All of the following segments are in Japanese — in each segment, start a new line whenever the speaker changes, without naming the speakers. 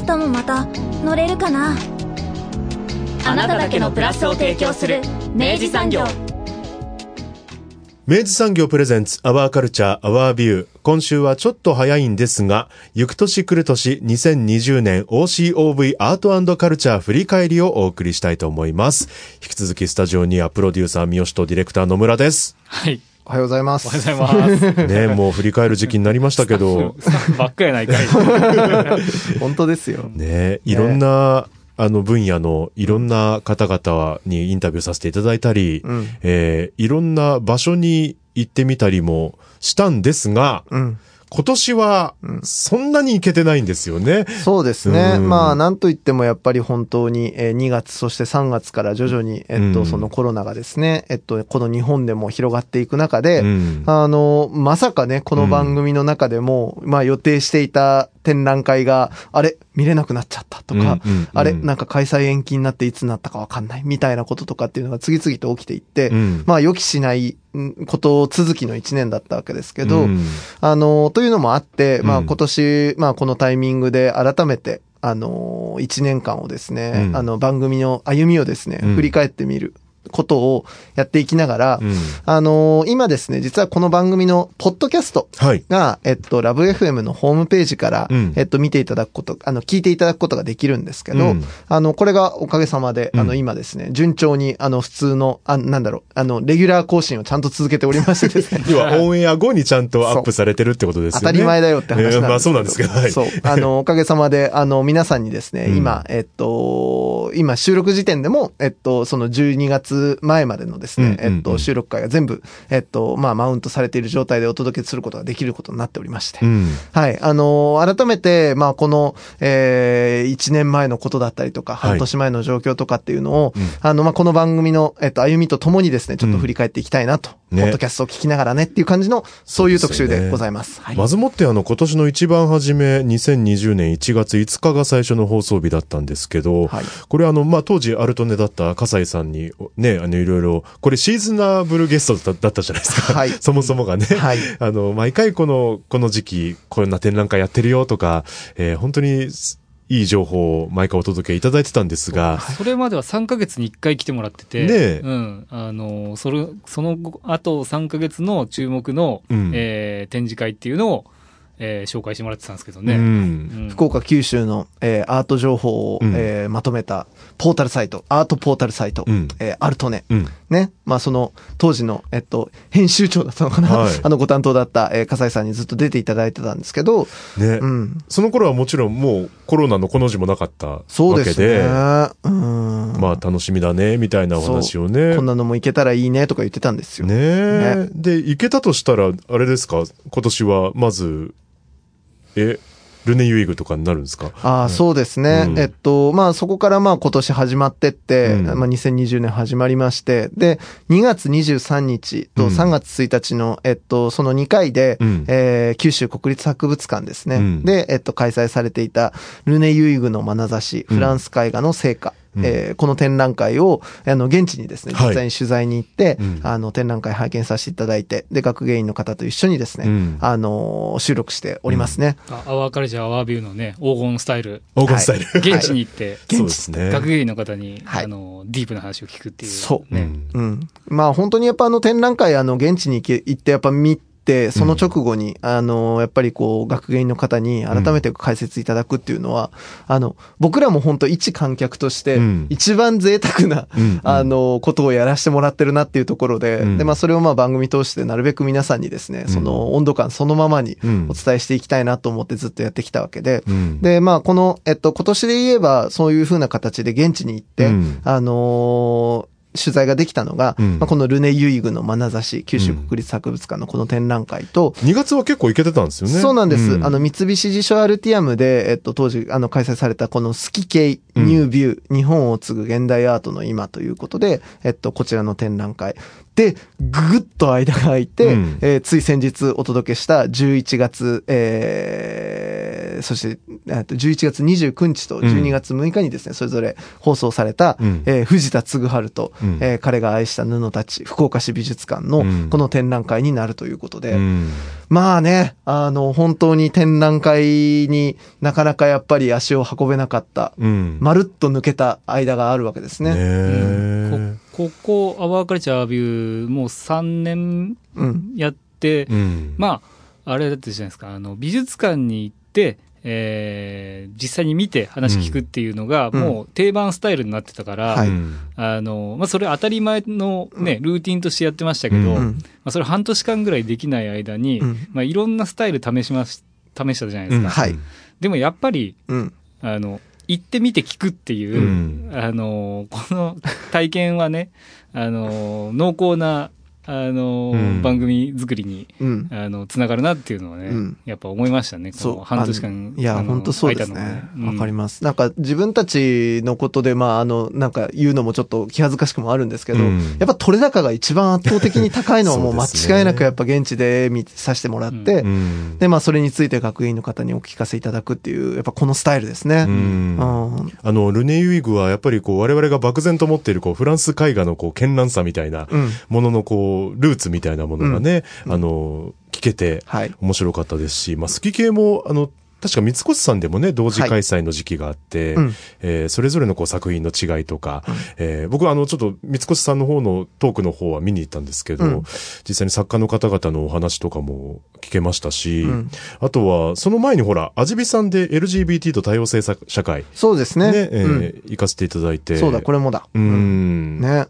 明日もまた乗れるかな？
あなただけのプラスを提供する明治産業
明治産業プレゼンツアワーカルチャーアワービュー。今週はちょっと早いんですが、行く年来る年2020年 OCOV アートカルチャー振り返りをお送りしたいと思います。引き続きスタジオにはプロデューサー三好とディレクター野村です。
はい。
おはようございます。
おはようございます。
ねもう振り返る時期になりましたけど、
ばっかやないかい。
本当ですよ。
ねいろんな、あの分野のいろんな方々にインタビューさせていただいたり、
うん。
えーいろんな場所に行ってみたりもしたんですが、
うん。
今年はそんなに行けてないんですよね。
そうですね。
うん。
まあ、なんといってもやっぱり本当に、えー2月、そして3月から徐々に、えっと、
うん。
そのコロナがですね、えっと、この日本でも広がっていく中で、
うん。
あの、まさかね、この番組の中でも、まあ予定していた展覧会が、あれ、見れなくなっちゃったとか、
うんうんうん。
あれ、なんか開催延期になっていつになったかわかんない、みたいなこととかっていうのが次々と起きていって、
うん。
まあ予期しないんこと続きの一年だったわけですけど、
うん。
あの、というのもあって、まあ
うん
今年、まあこのタイミングで改めて、あの、一年間をですね、
うん。
あの番組の歩みをですね、
うん。
振り返ってみることをやっていきながら、
うん
あの今ですね、実はこの番組のポッドキャスト
はい。
が、えっと、ラブ FM のホームページから、
うん
えっと、見ていただくこと、あの、聞いていただくことができるんですけど、
うん
あの、これがおかげさまで、あの、
うん
今ですね、順調に、あの、普通の、あ、なんだろう、あの、レギュラー更新をちゃんと続けておりましてですね。
要はオンエア後にちゃんとアップされてるってことですよね。
当たり前だよって話なんですけど、
えーまあそうなんですけど、はい。
そう。あの、おかげさまで、あの、皆さんにですね、
うん
今、えっと、今収録時点でも、えっと、その12月前までのですね、えっと、収録会が全部、えっと、まあ、マウントされている状態でお届けすることができることになっておりまして。
うん。
はい。あの改めて、まあ、この、えー、1年前のことだったりとか、
はい
半年前の状況とかっていうのを、
うん
あの、まあ、この番組の、えっと、歩みとともにですね、ちょっと振り返っていきたいなと、
ね。
ポッドキャストを聞きながらねっていう感じの、そういう特集
で
ございます。はい。
まずもってあの今年の一番初め2020年1月5日が最初の放送日だったんですけど、
はい。
これあのまあ当時アルトネだった笠井さんにねあのいろいろこれシーズナブルゲストだっただったじゃないですか、
はい。
そもそもがね、
はい。
あの毎回このこの時期こんな展覧会やってるよとか、えー本当にいい情報を毎回お届けいただいてたんですが、
それまでは3ヶ月に1回来てもらってて、
ねえ
うん。あの、それ、その後あと3ヶ月の注目の、
うん
えー展示会っていうのを、えー紹介してもらってたんですけどね。
うん
うん
福岡、九州の、えーアート情報を、
うん
えーまとめたポータルサイト、アートポータルサイト、
うん
えーアルトネ。
うん
ね。まあ、その、当時の、えっと、編集長だったのかな、
はい
あの、ご担当だった、えー、笠井さんにずっと出ていただいてたんですけど、
ね、
うん。
その頃はもちろんもうコロナのこの字もなかったわけで、
そうですね。うん。
まあ楽しみだね、みたいなお話をね。
こんなのもいけたらいいねとか言ってたんですよ。
ねえ、で、行けたとしたら、あれですか？今年は、まず、え、ルネ・ユイグとかになるんですか？
ああ、そうですね。
うん。
えっと、まあそこからまあ今年始まってって、
うん。
まあ2020年始まりまして、で、2月23日と
うん。
3月1日の、えっと、その2回で、
うん。
えー九州国立博物館ですね。
うん。
で、えっと、開催されていたルネ・ユイグの眼差し、
うん。
フランス絵画の成果。
うん
えーこの展覧会を、あの、現地にですね、
はい
実際に取材に行って、
うん
あの、展覧会拝見させていただいて、で、学芸員の方と一緒にですね、
うん
あの、収録しておりますね。
あアワーカルチャー、アワービューのね、黄金スタイル。
黄金スタイル。
現地に行って、
そうですね。
学芸員の方に、
はい
あの、ディープな話を聞くっていう。
そう
ね。
うん
うん。まあ本当にやっぱあの展覧会あの現地に行け行ってやっぱ見て、その直後に、あの、やっぱりこう、学芸員の方に改めて解説いただくっていうのは、あの、僕らも本当一観客として
うん、
一番贅沢な、
うん。
あの、ことをやらせてもらってるなっていうところで、
うん。
で、まあそれをまあ番組通してなるべく皆さんにですね、その温度感そのままに
うん。
お伝えしていきたいなと思ってずっとやってきたわけで、
うん。
で、まあ、この、えっと、今年で言えば、そういう風な形で現地に行って、
うん。
あのー取材ができたのが、
うん
まあ、このルネ・ユイグの眼差し、九州国立博物館のこの展覧会と、
2月は結構行けてたんですよね。
そうなんです。
う
あの、三菱地所アルティアムで、えっと、当時、あの、開催されたこのスキ系
うん
ニュービュー、日本を継ぐ現代アートの今ということで、えっと、こちらの展覧会。で、ぐぐっと間が空いて、
うん。
えーつい先日お届けした11月、えーそして、えっと、11月29日と12月6日にですね、それぞれ放送された、
うん。
えー藤田嗣治と、
うん。
えー彼が愛した布たち、福岡市美術館の
うん。
この展覧会になるということで、
うん。
まあね、あの、本当に展覧会になかなかやっぱり足を運べなかった、
うん。
まるっと抜けた間があるわけですね。
ねえ
こここ、アワーカルチャービュー、もう3年
うん。
やって、
うん。
まあ、あれだったじゃないですか、あの、美術館に行って、えー実際に見て話聞くっていうのが、
うん
もう定番スタイルになってたから、あの、まあ、それ当たり前のね、ルーティンとしてやってましたけど、
うん
ま
うん。
あ、それ半年間ぐらいできない間に、
うん
まあ、いろんなスタイル試します、試したじゃないですか。
はい
でもやっぱり、
うん。
あの、行ってみて聞くっていう、
うん。
あの、この体験はね、あの、濃厚な、あの、
うん
番組作りに、
うん。
あの、つながるなっていうのはね、
うん
やっぱ思いましたね。こ
そう
の。半年間。
いや、本当そうですね。わかります。なんか自分たちのことで、まあ、あの、なんか言うのもちょっと気恥ずかしくもあるんですけど、
うん
やっぱ取れ高が一番圧倒的に高いのはもう 間違いなくやっぱ現地で見させてもらって、
うん
で、まあ、それについて学芸員の方にお聞かせいただくっていう、やっぱこのスタイルですね。
う
うん。
んあの、ルネ・ユイグはやっぱりこう、我々が漠然と持っているこう、フランス絵画のこう、絢爛さみたいな
うん。
もののこう、ルーツみたいなものがね、あの、聞けて
はい。
面白かったですし、まあ、好き系も、あの、確か三越さんでもね、同時開催の時期があって、
うん
えーそれぞれのこう作品の違いとか、えー僕はあの、ちょっと三越さんの方のトークの方は見に行ったんですけど、
うん
実際に作家の方々のお話とかも聞けましたし、
うん
あとは、その前にほら、アジビさんで LGBT と多様性社会、
そうですね。
ね、え
うん
ー行かせていただいて。
そうだ、これもだ。
うーん。
ね。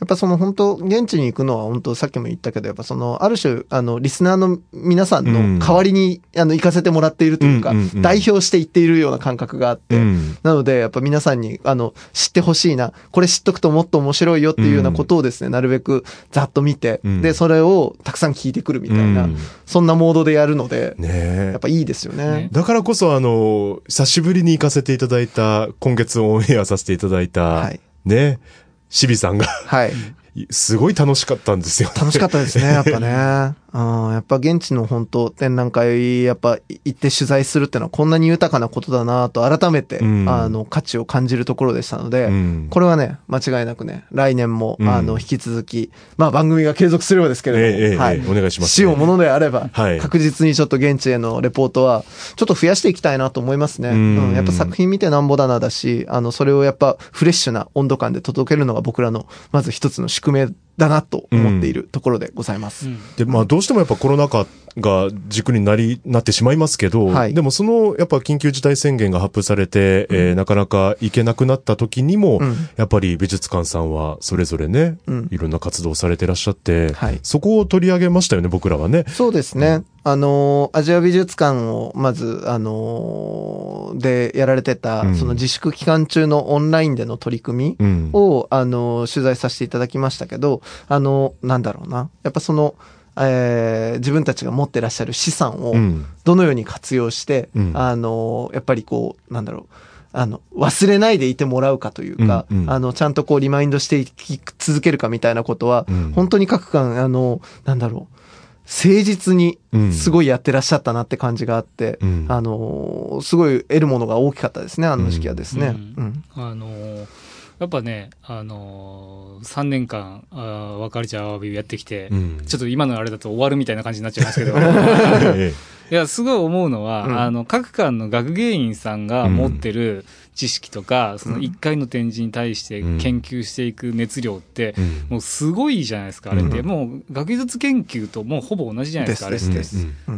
やっぱその本当、現地に行くのは本当さっきも言ったけど、やっぱその、ある種、あの、リスナーの皆さん
うん。
の代わりに、あの、行かせてもらっているというか、代表して行っているような感覚があって、
うん。
なので、やっぱ皆さんに、あの、知ってほしいな、これ知っとくともっと面白いよっていうようなことをですね、なるべくざっと見て、
うん。
で、それをたくさん聞いてくるみたいな、
うん。
そんなモードでやるので、
ねえ。
やっぱいいですよね。
ね。
だからこそあの、久しぶりに行かせていただいた、今月オンエアさせていただいた、
はい。
ね、しびさんが、
はい。
すごい楽しかったんですよ。
楽しかったですね、やっぱね。うん、やっぱ現地の本当展覧会、やっぱ行って取材するってのはこんなに豊かなことだなと改めて、
うん。
あの、価値を感じるところでしたので、
うん。
これはね、間違いなくね、来年も、
うん。
あの、引き続き、まあ番組が継続するようですけれども、はい。
ええお願いします
死をものであれば、
はい。
確実にちょっと現地へのレポートは、ちょっと増やしていきたいなと思いますね。
う
うんん、やっぱ作品見てなんぼだなだし、あの、それをやっぱフレッシュな温度感で届けるのが僕らの、まず一つの宿命だなと思っているところでございます。
うん
で、まあどうしてもやっぱコロナ禍が軸になり、なってしまいますけど、
はい
でもそのやっぱ緊急事態宣言が発布されて、えーなかなか行けなくなった時にも、
うん
やっぱり美術館さんはそれぞれね、
うん
いろんな活動をされてらっしゃって、
はい
そこを取り上げましたよね、僕らはね。
そうですね。あのーアジア美術館を、まず、あのーでやられてた、
うん
その自粛期間中のオンラインでの取り組み
うん。
を、あのー取材させていただきましたけど、あのーなんだろうな。やっぱその、えー自分たちが持ってらっしゃる資産を
うん。
どのように活用して、
うん
あのーやっぱりこう、なんだろう。あの、忘れないでいてもらうかというか、
うんうん
あの、ちゃんとこう、リマインドしていき続けるかみたいなことは、
うん
本当に各館、あの、なんだろう、誠実に
うん
すごいやってらっしゃったなって感じがあって、
うん
あの、すごい得るものが大きかったですね、あの時期はですね。
う
うんん。
あのーやっぱね、あのー、3年間、あーワカルチャーアワビューやってきて、
うん。
ちょっと今のあれだと終わるみたいな感じになっちゃいますけど、
え
いや、すごい思うのは、
うん。
あの、各館の学芸員さんが持ってる知識とか、その1回の展示に対して
うん。
研究していく熱量って、もうすごいじゃないですか、あれって。
うん。
もう学術研究ともうほぼ同じじゃないですか、あれって。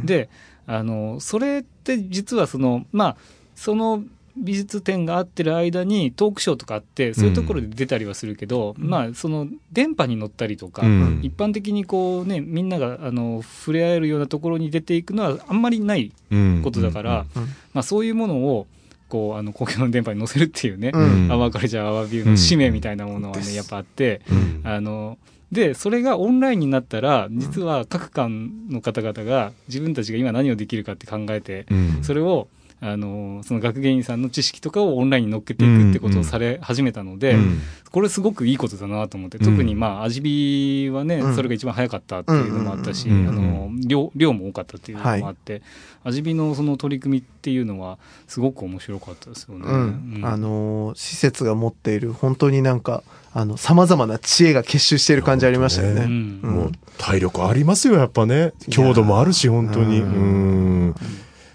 で、
あの、それって実はその、まあ、その美術展があってる間にトークショーとかあって、そういうところで出たりはするけど、まあ、その電波に乗ったりとか、
うん。
一般的にこうね、みんながあの触れ合えるようなところに出ていくのはあんまりない
うん。
ことだから、
うん。
まあ、そういうものをこう、あの、公共の電波に載せるっていうね、
うん。
アワーカルチャー、アワービューの使命みたいなものはね、やっぱあって、
うん。
あの、で、それがオンラインになったら、実は各館の方々が自分たちが今何をできるかって考えて、
うん。
それを、あの、その学芸員さんの知識とかをオンラインに乗っけていくってことをされ始めたので、
うん
これすごくいいことだなと思って、
うん。
特にまあ、味火はね、
うん。
それが一番早かったっていうのもあったし、
うん
あの、量、量も多かったっていうのもあって、味火のその取り組みっていうのは、すごく面白かったですよね。
うん。
うん。
あのー施設が持っている本当になんかあの様々な知恵が結集している感じありましたよね。
いや
うん。
うん。
もう体力ありますよ、やっぱね。強度もあるし、本当に。
う
うん。ん。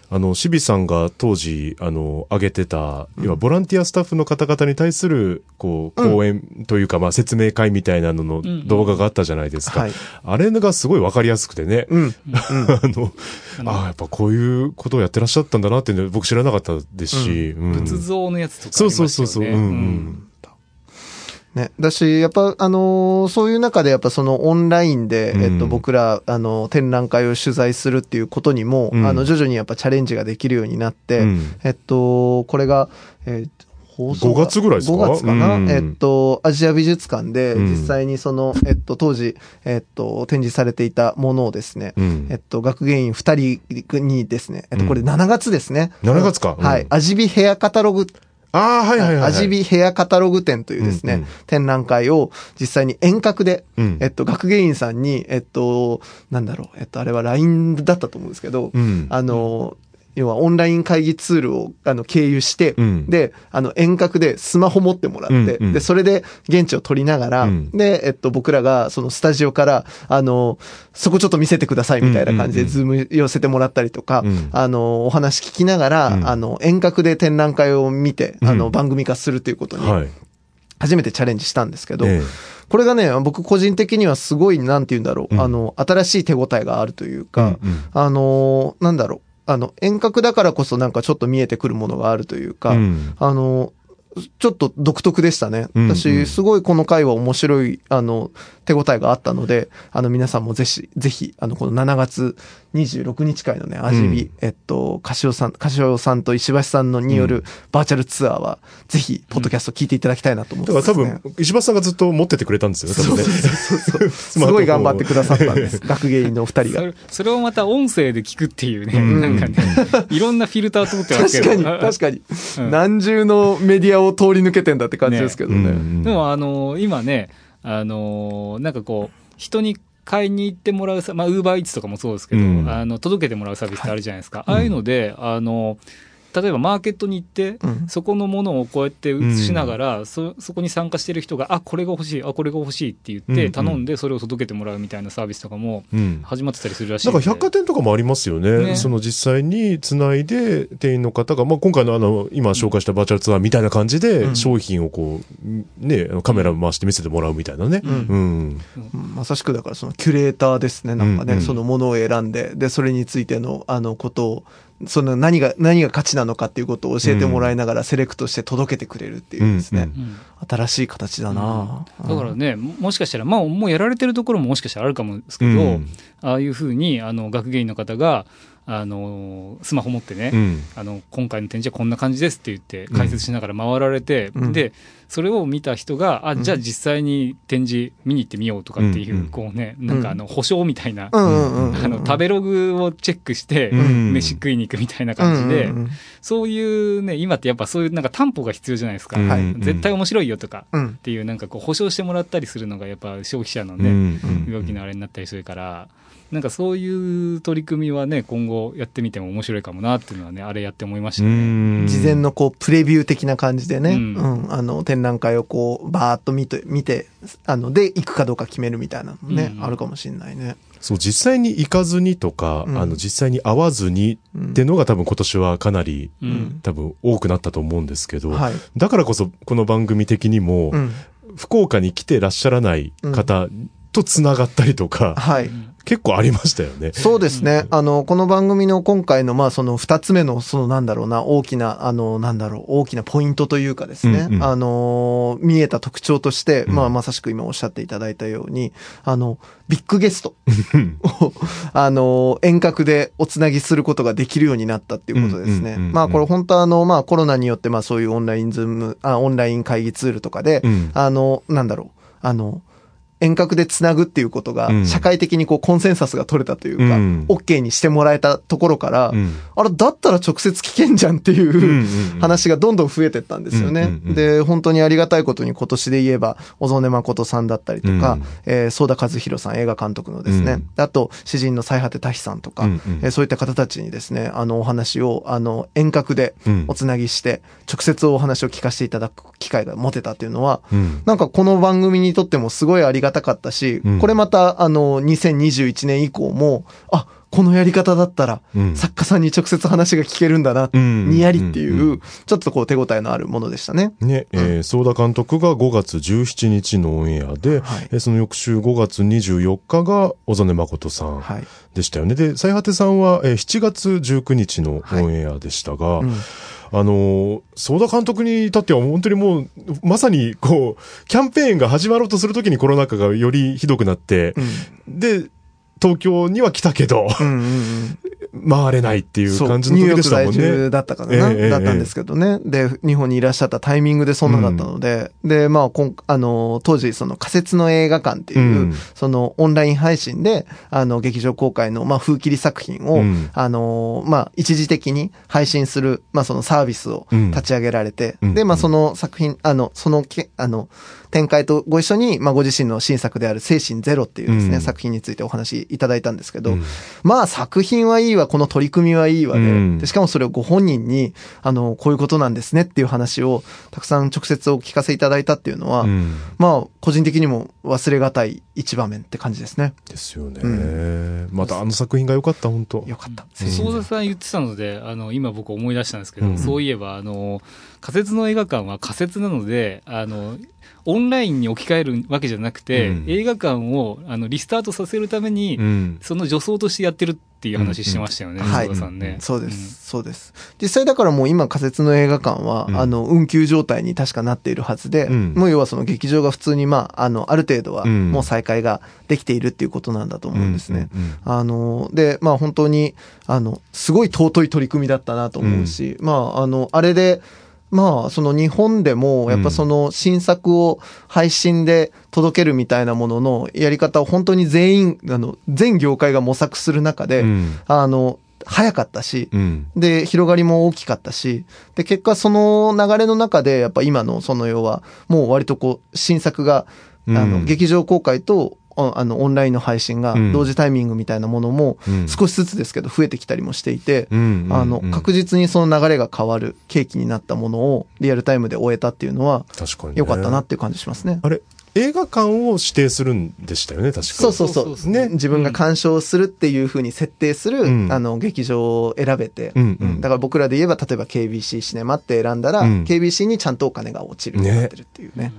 あの、シビさんが当時、あの、上げてた、要はボランティアスタッフの方々に対する、こう、
うん
講演というか、まあ、説明会みたいなのの
ん
動画があったじゃないですか。
はい。
あれがすごいわかりやすくてね。
うん。うん。
あの、ああ、やっぱこういうことをやってらっしゃったんだなっていうの僕知らなかったですし。うん
仏像のやつとかあ
そう。そうそうそう。うんうん。
ね。だし、やっぱ、あのーそういう中で、やっぱそのオンラインで、
うん。
えっと、僕ら、あの、展覧会を取材するっていうことにも、
うん。
あの、徐々にやっぱチャレンジができるようになって、
うん。
えっと、これが、えー放送が
5月ぐらいですか
？5月かな、
うん。
えっと、アジア美術館で、
うん。
実際にその、えっと、当時、えっと、展示されていたものをですね、
うん。
えっと、学芸員2人にですね、えっと、これ7月ですね。
7月か。うん。
はい。アジビヘアカタログ
ああ、はいはいはいはい。
アジビヘアカタログ展というですね、
うんうん。
展覧会を実際に遠隔で、
うん。
えっと、学芸員さんに、えっと、なんだろう、えっと、あれは LINE だったと思うんですけど、
うん。
あの、要はオンライン会議ツールをあの経由して、
うん。
で、あの遠隔でスマホ持ってもらって、
うんうん。
で、それで現地を撮りながら、
うん。
で、えっと、僕らがそのスタジオから、あの、そこちょっと見せてくださいみたいな感じで
うん
ズーム寄せてもらったりとか、
うん。
あの、お話聞きながら、
うん。
あの、遠隔で展覧会を見て、あの、
うん
番組化するということに、
はい。
初めてチャレンジしたんですけど、
え
これがね、僕個人的にはすごい、なんて言うんだろう、
うん。
あの、新しい手応えがあるというか、
うんうん。
あのーなんだろう、あの、遠隔だからこそなんかちょっと見えてくるものがあるというか、
うん
あの、ちょっと独特でしたね。私、すごいこの回は面白い、あの、手応えがあったので、あの、皆さんもぜひ、ぜひ、あの、この7月26日会のね、アジビ、
うん
えっと、カシオさん、カシオさんと石橋さんのによ
う
るバーチャルツアーは、ぜひ、ポッドキャスト聞いていただきたいなと思って
だから
ます、ね。
多分、石橋さんがずっと持っててくれたんですよね、多分ね。
そうそう。すごい頑張ってくださったんです。学芸員のお二人が。
それそれをまた音声で聞くっていうね、
うん
なんかね、いろんなフィルター通ってますけど。
確かに、確かに。
うん
何重のメディアを通り抜けてんだって感じですけどね。
うん
でもあの今ね、あのなんかこう、人に買いに行ってもらうさ、まあ、ウーバーイーツとかもそうですけど、
うん
あの、届けてもらうサービスってあるじゃないですか。
い
ああいうので、あの、例えばマーケットに行って、
うん
そこのものをこうやって映しながら、そ、そこに参加してる人が、あ、これが欲しい、あ、これが欲しいって言っ
うんうん
て、頼んでそれを届けてもらうみたいなサービスとかも
うん
始まってたりするらしい
なん
んで。
か百貨店とかもありますよね。
ね
その実際につないで店員の方が、まあ今回のあの、今紹介したバーチャルツアーみたいな感じ
う
で
ん
商品をこう、ね、カメラ回して見せてもらうみたいなね。
うん
うん。
うんまさしくだからそのキュレーターですね。なんかね、
うんうん
そのものを選んで、で、それについての、あの、ことを、その何が、何が価値なのかっていうことを教えてもらいながらセレクトして届けてくれるっていうですね。
うん
うん。
新しい形だな、
だからね、ももしかしたら、まあ、もうやられてるところももしかしたらあるかもですけど、
うん。
ああいうふうに、あの、学芸員の方が、あの、スマホ持ってね、
うん。
あの、今回の展示はこんな感じですって言って、解説しながら回られて、
うん。
で、それを見た人が、あ、
うん。
じゃあ実際に展示見に行ってみようとかっていう、
うん。うん
こうね、なんかあの、保証みたいな。あの、食べログをチェックして、
うん。
飯食いに行くみたいな感じで、そういうね、今ってやっぱそういうなんか担保が必要じゃないですか。
はい。
うん。
絶対面白いよとか、
うん。
っていうなんかこう保証してもらったりするのがやっぱ消費者の
う
ね、
ん。
動きのあれになったりするから、なんかそういう取り組みはね、今後やってみても面白いかもなっていうのはね、あれやって思いました
う
ね。
ん。
事前のこう、プレビュー的な感じでね、
う
うんん、あの、展覧会をこう、バーっと見て、見て、あの、で、行くかどうか決めるみたいなのもね、
うん
あるかもしれないね。
そう、実際に行かずにとか、
うん
あの、実際に会わずに
うん
ってのが多分今年はかなり、
うん。
多分多くなったと思うんですけど、
はい。
だからこそこの番組的にも、
うん。
福岡に来てらっしゃらない方とつながったりとか、
はい。
結構ありましたよね。
そうですね。あの、この番組の今回の、まあ、その二つ目の、そのなんだろうな、大きな、あの、なんだろう、大きなポイントというかですね、
うんうん。
あの、見えた特徴として、
うん。
まあ、まさしく今おっしゃっていただいたように、あの、ビッグゲスト。を、あの、遠隔でおつなぎすることができるようになったっていうことですね。まあ、これ本当はあの、まあ、コロナによって、まあ、そういうオンラインズーム、あ、オンライン会議ツールとかで、
うん。
あの、なんだろう、あの、遠隔でつなぐっていうことが
うん、
社会的にこう、コンセンサスが取れたというか、
うん。
OK にしてもらえたところから、
うん。
あれ、だったら直接聞けんじゃんっていう、話がどんどん増えてったんですよね。
うんうんうん
で、本当にありがたいことに今年で言えば、小曽根誠さんだったりとか、
うん。
えー、相田和弘さん、映画監督のですね、
うん
あと、詩人の最果て多比さんとか、
うんうん
えーそういった方たちにですね、あの、お話を、あの、遠隔で
うん。
おつなぎして、直接お話を聞かせていただく機会が持てたっていうのは、
うん。
なんかこの番組にとってもすごいありがたかったし、
うん。
これまたあの2021年以降も、あ、このやり方だったら、
うん。
作家さんに直接話が聞けるんだな、
うん。
にやりっていう、ちょっとこう手応えのあるものでしたね。
ね、えー、相田監督が5月17日のオンエアで、
はい。
えーその翌週5月24日が小曽根誠さん
はい。
でしたよね。で、最果てさんは、えー7月19日のオンエアでしたが、
うん
あのー、相田監督に至っては本当にもう、まさにこう、キャンペーンが始まろうとするときにコロナ禍がよりひどくなって、で、東京には来たけど、
うんうんうん。
回れないっていう感じの
ニューヨーク
時でしたもん
在住
ね。
だったかな、
ええええ
だったんですけどね。で、日本にいらっしゃったタイミングでそんなだったので、で、まあ、こんあの、当時、その仮設の映画館っていう、
うん。
そのオンライン配信で、あの、劇場公開の、まあ、風切り作品を、
うん。
あの、まあ、一時的に配信する、まあ、そのサービスを
うん。
立ち上げられて、
うん。
で、まあ、その作品、あの、そのけ、あの、展開とご一緒に、まあ、ご自身の新作である精神ゼロっていうですね、
うん。
作品についてお話しいただいたんですけど、
うん。
まあ作品はいいわ、この取り組みはいいわで、
うん。
でしかもそれをご本人に、あの、こういうことなんですねっていう話をたくさん直接お聞かせいただいたっていうのは、
うん。
まあ個人的にも忘れがたい一場面って感じですね。
ですよね。
う
またあの作品が良かった、本当。
よかった。
うん。
相田さん言ってたので、あの、今僕思い出したんですけど、
うん。
そういえば、あの、仮設の映画館は仮設なので、あの、オンラインに置き換えるわけじゃなくて、
うん。
映画館をあのリスタートさせるために、
うん。
その助走としてやってるっていう話してましたよね、
うん。はい
相田さんね。
そうです、そうです。実際だからもう今仮設の映画館は、
うん
あの、運休状態に確かなっているはずで、
うん。
もう要はその劇場が普通にまあ、あの、ある程度は
うん。
もう再開ができているっていうことなんだと思うんですね。あの、で、まあ本当に、あの、すごい尊い取り組みだったなと思うし、まあ、あの、あれで、まあ、その日本でも、やっぱその新作を配信で届けるみたいなもののやり方を本当に全員、あの、全業界が模索する中で、
うん。
あの、早かったし、
うん。
で、広がりも大きかったし、で、結果その流れの中で、やっぱ今のその要は、もう割とこう、新作が、あの、
うん。
劇場公開と、ああの、オンラインの配信が
うん。
同時タイミングみたいなものも
うん。
少しずつですけど増えてきたりもしていて、
うん
あの、確実にその流れが変わる契機になったものをリアルタイムで終えたっていうのは。良かったなっていう感じしますね。
あれ、映画館を指定するんでしたよね、確か。
そうそうそう。ね、自分が鑑賞するっていう風に設定する、
うん。
あの、劇場を選べて、
うんうん。
だから僕らで言えば、例えば KBC シネマって選んだら、
うん。
KBC にちゃんとお金が落ちるようになってるっていうね。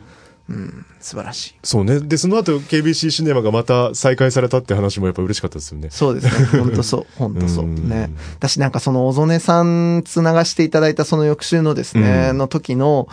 うん、素晴らしい。
そうね。で、その後 KBC シネマがまた再開されたって話もやっぱ嬉しかったですよね。
そうですね。本当そう。本当そう。
うん
ね。私なんかその小曽根さんつながしていただいたその翌週のですね、
うん
の時の、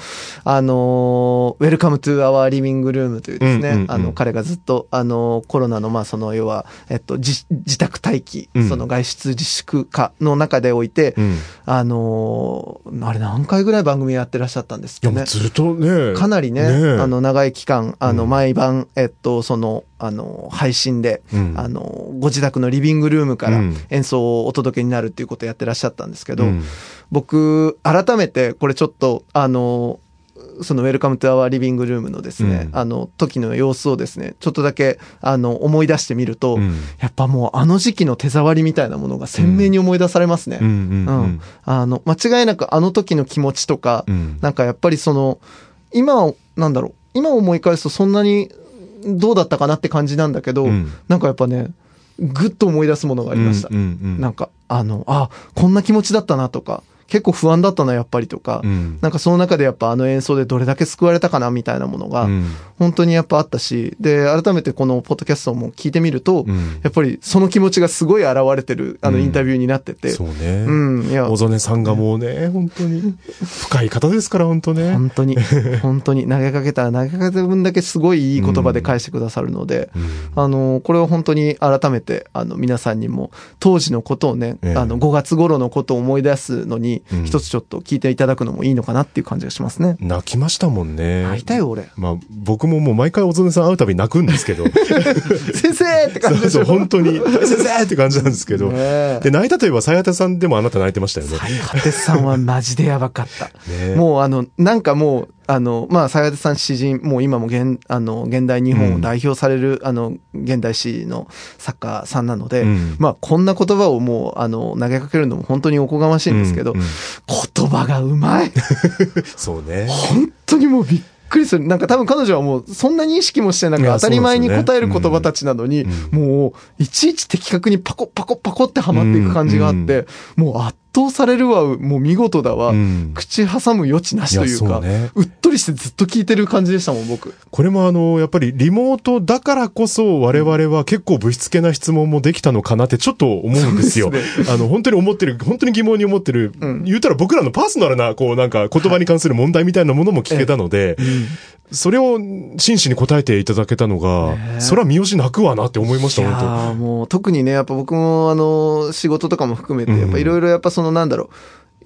あのー、Welcome to our living room というですね、
うんうんうん
あの、彼がずっと、あのーコロナの、まあその、要は、えっと、自自宅待機、
うん
その外出自粛化の中でおいて、
うん。い
あのーあれ何回ぐらい番組やってらっしゃったんですかね
う。ずっとね。
かなりね、
ねえ
あの、長い期間、あの、
うん。
毎晩、えっと、その、あの、配信で、
うん。
あの、ご自宅のリビングルームから
うん。
演奏をお届けになるっていうことをやってらっしゃったんですけど、
うん。
僕、改めて、これちょっと、あの、その、 Welcome to Our Living Room のですね、
うん。
あの、時の様子をですね、ちょっとだけ、あの、思い出してみると、
うん。
やっぱもう、あの時期の手触りみたいなものが鮮明に思い出されますね。
うん。
あの、間違いなくあの時の気持ちとか、
うん。
なんかやっぱりその、今、なんだろう、今思い返すとそんなにどうだったかなって感じなんだけど、
うん
なんかやっぱね、ぐっと思い出すものがありました。
うんうんうん
なんか、あの、あ、こんな気持ちだったなとか、結構不安だったな、やっぱりとか、
うん。
なんかその中でやっぱあの演奏でどれだけ救われたかなみたいなものが
うん。
本当にやっぱあったし、で、改めてこのポッドキャストも聞いてみると、
うん。
やっぱりその気持ちがすごい現れてるあの
うん。
インタビューになってて、
そうね。
うん、いや、
小曽根さんがもうね、本当に深い方ですから、本当ね。
本当に、本当に。投げかけたら投げかけた分だけすごいいい言葉で返してくださるので、
うん。
あの、これを本当に改めて、あの、皆さんにも、当時のことをね、
ええ。
あの、5月頃のことを思い出すのに
うん、
一つちょっと聞いていただくのもいいのかなっていう感じがしますね。
泣きましたもんね。
泣いたよ、俺。
まあ、僕ももう毎回小曽根さん会うたび泣くんですけど。
先生って感じで
そうそう、本当に、大先生って感じなんですけど。で、泣いたといえば、さやてさんでもあなた泣いてましたよね。
最果てさんはマジでやばかった。
ね
もうあの、なんかもう、あの、まあ、さやてさん詩人、もう今も現、あの、現代日本を代表される、あの、現代詩の作家さんなので、
うん
まあ、こんな言葉をもう、あの、投げかけるのも本当におこがましいんですけど、
うんうん
言葉がうまい。
そうね。
本当にもうびっくりする。なんか多分彼女はもうそんなに意識もしてなく
いや
当たり前に答える言葉たちなのに、
うん
もういちいち的確にパコパコパコってはまっていく感じがあって、もう圧倒されるわ、もう見事だわ、
うん。
口挟む余地なしというか、
うね。
うっとりしてずっと聞いてる感じでしたもん、僕。
これもあの、やっぱりリモートだからこそ我々は結構ぶしつけな質問もできたのかなってちょっと思うんですよ。
そうです
あの、本当に思ってる、本当に疑問に思ってる、
うん。
言ったら僕らのパーソナルな、こうなんか言葉に関する問題みたいなものも聞けたので、それを真摯に答えていただけたのが、それは三好泣くわなって思いました、本
ーもう特にね、やっぱ僕もあの、仕事とかも含めて、
うん。
やっぱいろいろやっぱそのなんだろ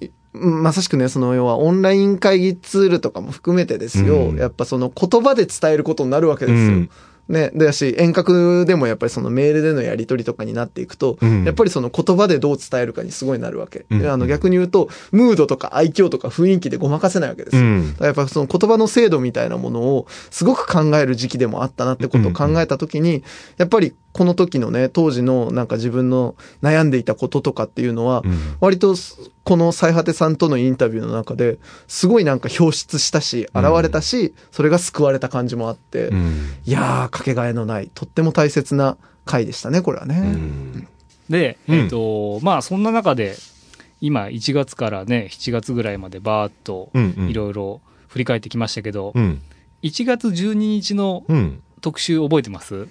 う、いまさしくね、その要はオンライン会議ツールとかも含めてですよ、
うん
やっぱその言葉で伝えることになるわけですよ。
うん
ね。だし、遠隔でもやっぱりそのメールでのやり取りとかになっていくと、
うん
やっぱりその言葉でどう伝えるかにすごいなるわけ。
うん
であの逆に言うと、ムードとか愛嬌とか雰囲気でごまかせないわけですよ。
うん
だからやっぱその言葉の精度みたいなものをすごく考える時期でもあったなってことを考えたときに、やっぱりこの時のね、当時のなんか自分の悩んでいたこととかっていうのは、
うん。
割とこの最果てさんとのインタビューの中ですごいなんか表出したし、現れたし、それが救われた感じもあって、
うん。
いやー、かけがえのない、とっても大切な回でしたね、これはね。
うん。
で、
うん。
えっ、と、まあそんな中で、今1月からね、7月ぐらいまでバーっと
うんうん。
いろいろ振り返ってきましたけど、
うん。
1月12日の
うん。
特集覚えてます？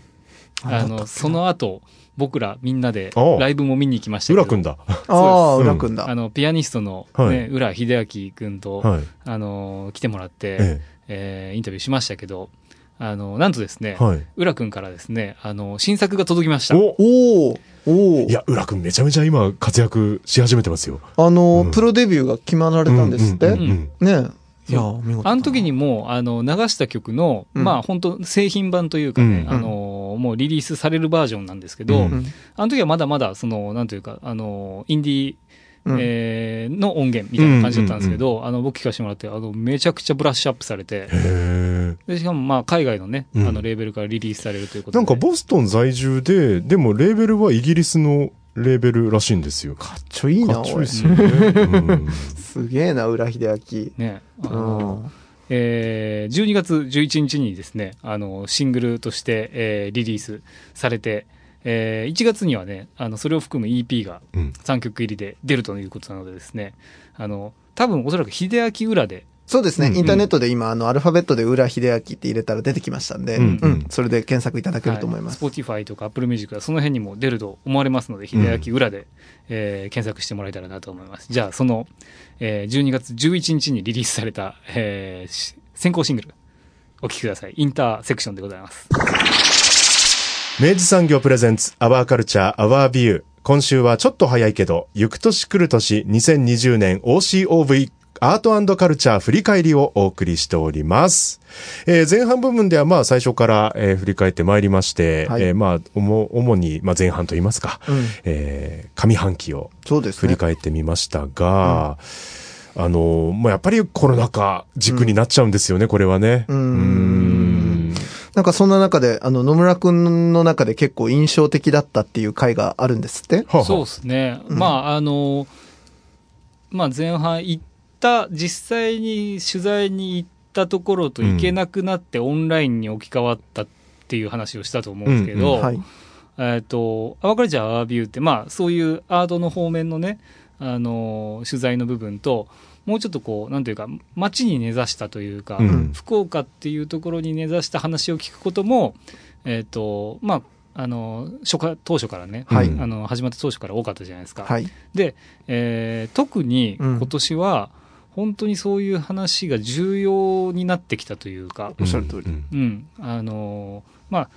あ
あの、その後、僕らみんなでライブも見に行きましたけど。
浦くんだ。
ああ、浦くんだ。
あの、ピアニストの、
はい
ね、浦秀明くんと、
はい。
あの、来てもらって、
え
えーインタビューしましたけど、あの、なんとですね、
え。はい。
浦くんからですね、あの、新作が届きました。
お
おおおお
いや、浦くんめちゃめちゃ今活躍し始めてますよ。
あの、
うん
プロデビューが決まられたんですって、
うんうん
ねいや、見事。
あの時にもう、あの、流した曲の、
うん。
まあ本当製品版というかね、
うん。
あの、もうリリースされるバージョンなんですけど、
うん。
うん。
あの時はまだまだ、その、なんというか、あの、インディー、
うん。
えーの音源みたいな感じだったんですけど、あの、僕聞かせてもらって、あの、めちゃくちゃブラッシュアップされて。でしかもまあ海外のね、
うん。
あの、レーベルからリリースされるということで。
なんかボストン在住で、でもレーベルはイギリスのレーベルらしいんですよ。
かっちょいいな。
かっちょいいっすよね。うん
すげえな、浦秀明。
ね、あ
う
の
ん。
えー12月11日にですね、あの、シングルとして、えーリリースされて、えー1月にはね、あの、それを含む EP が
うん
3曲入りで出るということなのでですね、あの、多分おそらく秀明裏で、
そうですね、
うん
インターネットで今、あの、アルファベットで浦秀明って入れたら出てきましたんで、
う
うんん、それで検索いただけると思います。
Spotify とか Apple Music はその辺にも出ると思われますので、秀明裏で、えー検索してもらえたらなと思います。じゃあ、その、えー12月11日にリリースされた、え先行シングル、お聴きください。インターセクションでございます。
明治産業プレゼンツ、アワーカルチャー、アワービュー。今週はちょっと早いけど、行く年来る年2020年 OCOV アートカルチャー振り返りをお送りしております。えー前半部分ではまあ最初から、えー振り返ってまいりまして、
はい
えーまあ、主に、まあ、前半といいますか、
うん
えー上半期を。振り返ってみましたが、あのー、まあ、やっぱりコロナ禍軸になっちゃうんですよね、これはね。
うん
うん
なんかそんな中で、あの、野村くんの中で結構印象的だったっていう回があるんですって？
そうですね。
うん
まあ、あの、まあ、前半行った、実際に取材に行ったところと行けなくなってオンラインに置き換わったっていう話をしたと思うんですけど、
うんうん
はい。
えっ、と、アワカルチャーアワービューって、まあ、そういうアートの方面のね、あの取材の部分ともうちょっとこうなんていうか街に根ざしたというか、
うん
福岡っていうところに根ざした話を聞くこともえっ、とまああの初回当初からね、
はい
あの始まった当初から多かったじゃないですか。
はい。
で、えー特に今年は本当にそういう話が重要になってきたというか、
おっしゃる通り。
うん。
うん、あのーまあ